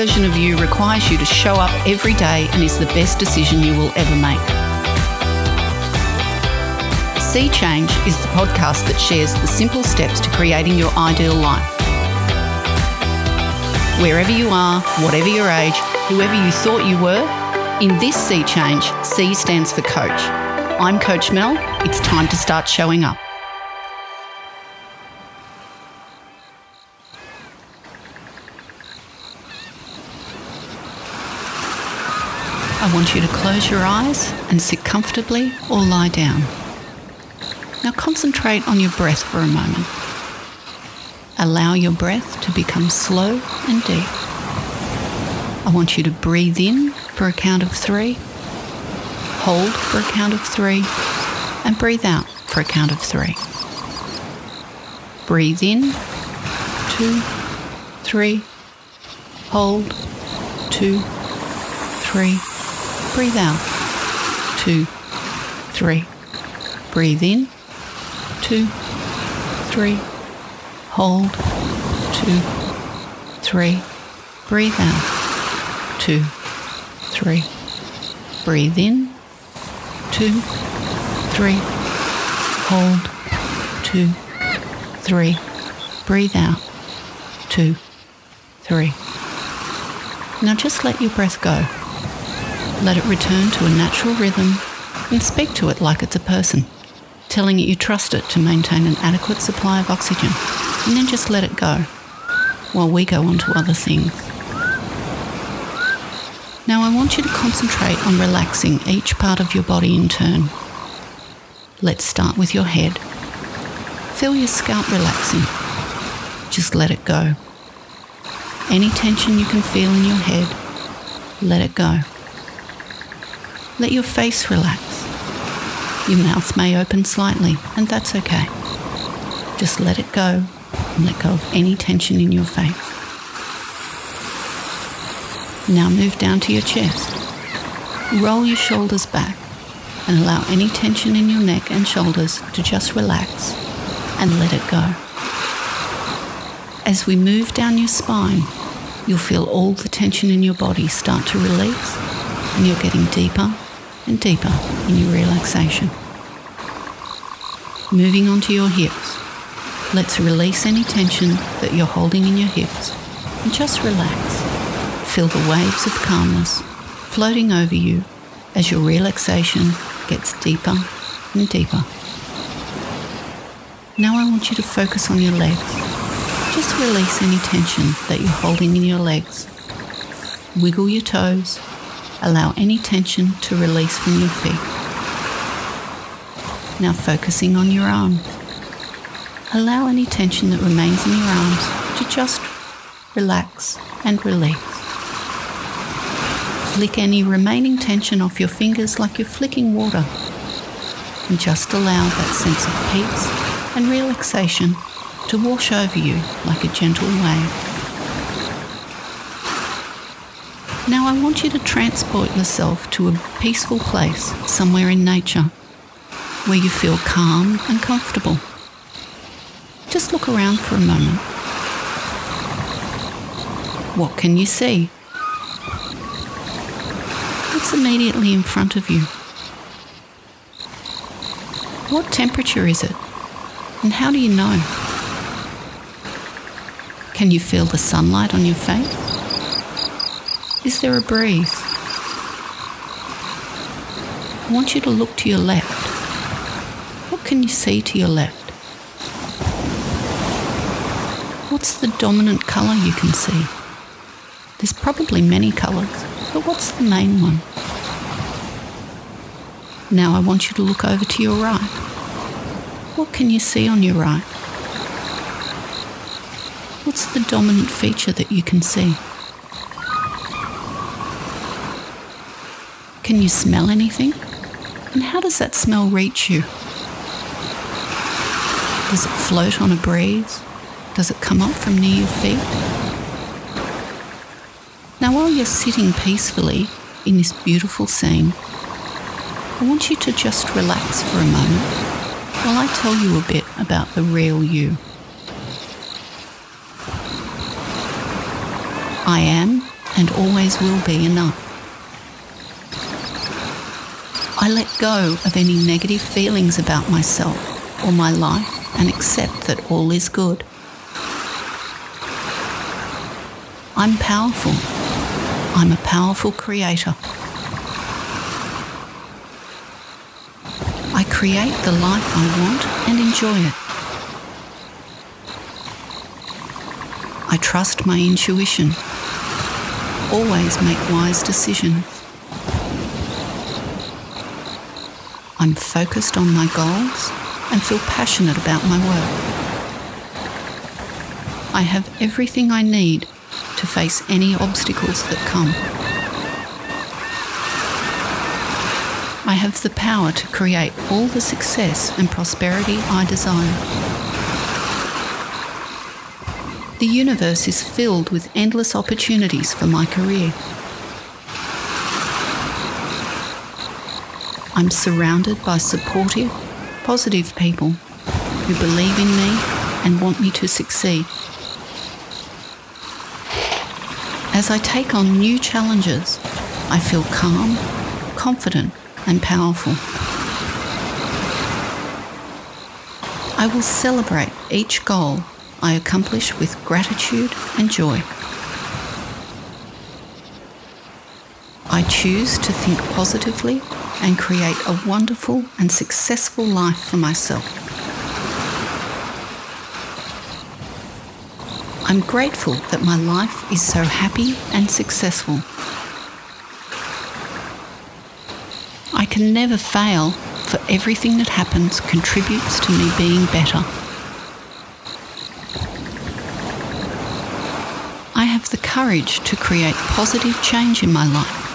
Version of you requires you to show up every day and is the best decision you will ever make. Sea Change is the podcast that shares the simple steps to creating your ideal life. Wherever you are, whatever your age, whoever you thought you were, in this Sea Change, C stands for coach. I'm Coach Mel. It's time to start showing up. I want you to close your eyes and sit comfortably or lie down. Now concentrate on your breath for a moment. Allow your breath to become slow and deep. I want you to breathe in for a count of three, hold for a count of three, and breathe out for a count of three. Breathe in, two, three, hold, two, three Breathe out. Two, three. Breathe in. Two, three. Hold. Two, three. Breathe out. Two, three. Breathe in. Two, three. Hold. Two, three. Breathe out. Two, three. Now just let your breath go. Let it return to a natural rhythm and speak to it like it's a person, telling it you trust it to maintain an adequate supply of oxygen, and then just let it go while we go on to other things. Now, I want you to concentrate on relaxing each part of your body in turn. Let's start with your head. Feel your scalp relaxing. Just let it go. Any tension you can feel in your head, let it go. Let your face relax. Your mouth may open slightly, and that's okay. Just let it go and let go of any tension in your face. Now move down to your chest. Roll your shoulders back and allow any tension in your neck and shoulders to just relax and let it go. As we move down your spine, you'll feel all the tension in your body start to release and you're getting deeper and deeper in your relaxation. Moving on to your hips. Let's release any tension that you're holding in your hips and just relax. Feel the waves of calmness floating over you as your relaxation gets deeper and deeper. Now I want you to focus on your legs. Just release any tension that you're holding in your legs. Wiggle your toes Allow any tension to release from your feet. Now focusing on your arms. Allow any tension that remains in your arms to just relax and release. Flick any remaining tension off your fingers like you're flicking water. And just allow that sense of peace and relaxation to wash over you like a gentle wave. Now I want you to transport yourself to a peaceful place somewhere in nature where you feel calm and comfortable. Just look around for a moment. What can you see? What's immediately in front of you? What temperature is it? And how do you know? Can you feel the sunlight on your face? Is there a breeze? I want you to look to your left. What can you see to your left? What's the dominant colour you can see? There's probably many colours, but what's the main one? Now I want you to look over to your right. What can you see on your right? What's the dominant feature that you can see? Can you smell anything? And how does that smell reach you? Does it float on a breeze? Does it come up from near your feet? Now, while you're sitting peacefully in this beautiful scene, I want you to just relax for a moment while I tell you a bit about the real you. I am and always will be enough. I let go of any negative feelings about myself or my life and accept that all is good. I'm powerful. I'm a powerful creator. I create the life I want and enjoy it. I trust my intuition. Always make wise decisions. I'm focused on my goals and feel passionate about my work. I have everything I need to face any obstacles that come. I have the power to create all the success and prosperity I desire. The universe is filled with endless opportunities for my career. I'm surrounded by supportive, positive people who believe in me and want me to succeed. As I take on new challenges, I feel calm, confident, and powerful. I will celebrate each goal I accomplish with gratitude and joy. I choose to think positively and create a wonderful and successful life for myself. I'm grateful that my life is so happy and successful. I can never fail, for everything that happens contributes to me being better. I have the courage to create positive change in my life.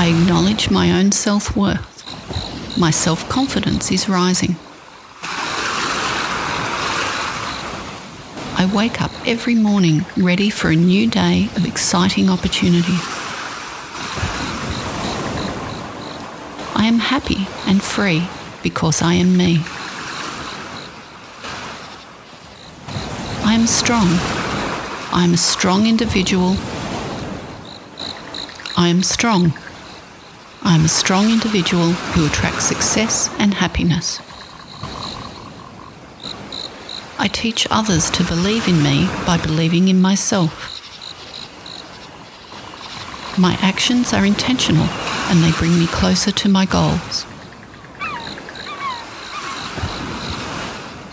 I acknowledge my own self worth. My self confidence is rising. I wake up every morning ready for a new day of exciting opportunity. I am happy and free because I am me. I am strong. I am a strong individual. I am strong. I am a strong individual who attracts success and happiness. I teach others to believe in me by believing in myself. My actions are intentional and they bring me closer to my goals.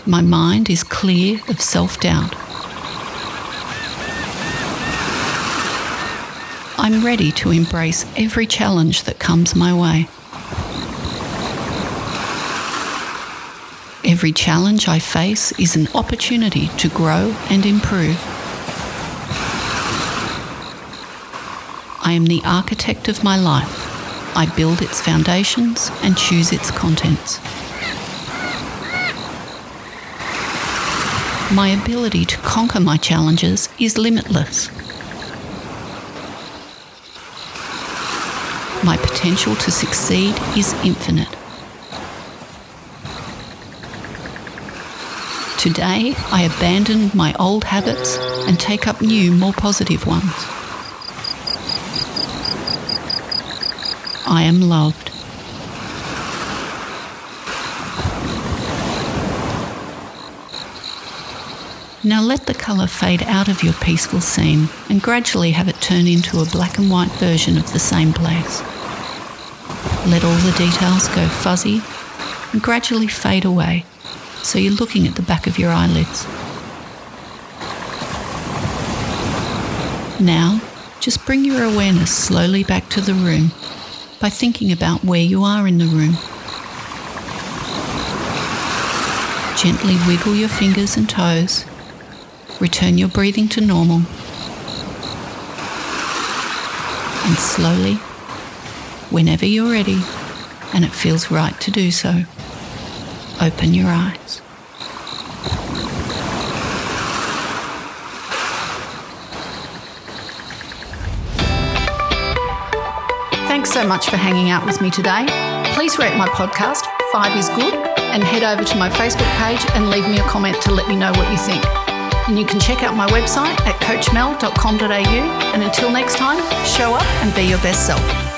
My mind is clear of self doubt. I'm ready to embrace every challenge that comes my way. Every challenge I face is an opportunity to grow and improve. I am the architect of my life. I build its foundations and choose its contents. My ability to conquer my challenges is limitless. My potential to succeed is infinite. Today, I abandon my old habits and take up new, more positive ones. I am loved. Now let the colour fade out of your peaceful scene and gradually have it turn into a black and white version of the same place. Let all the details go fuzzy and gradually fade away so you're looking at the back of your eyelids. Now, just bring your awareness slowly back to the room by thinking about where you are in the room. Gently wiggle your fingers and toes. Return your breathing to normal. And slowly, whenever you're ready and it feels right to do so, open your eyes. Thanks so much for hanging out with me today. Please rate my podcast, Five is Good, and head over to my Facebook page and leave me a comment to let me know what you think. And you can check out my website at coachmel.com.au. And until next time, show up and be your best self.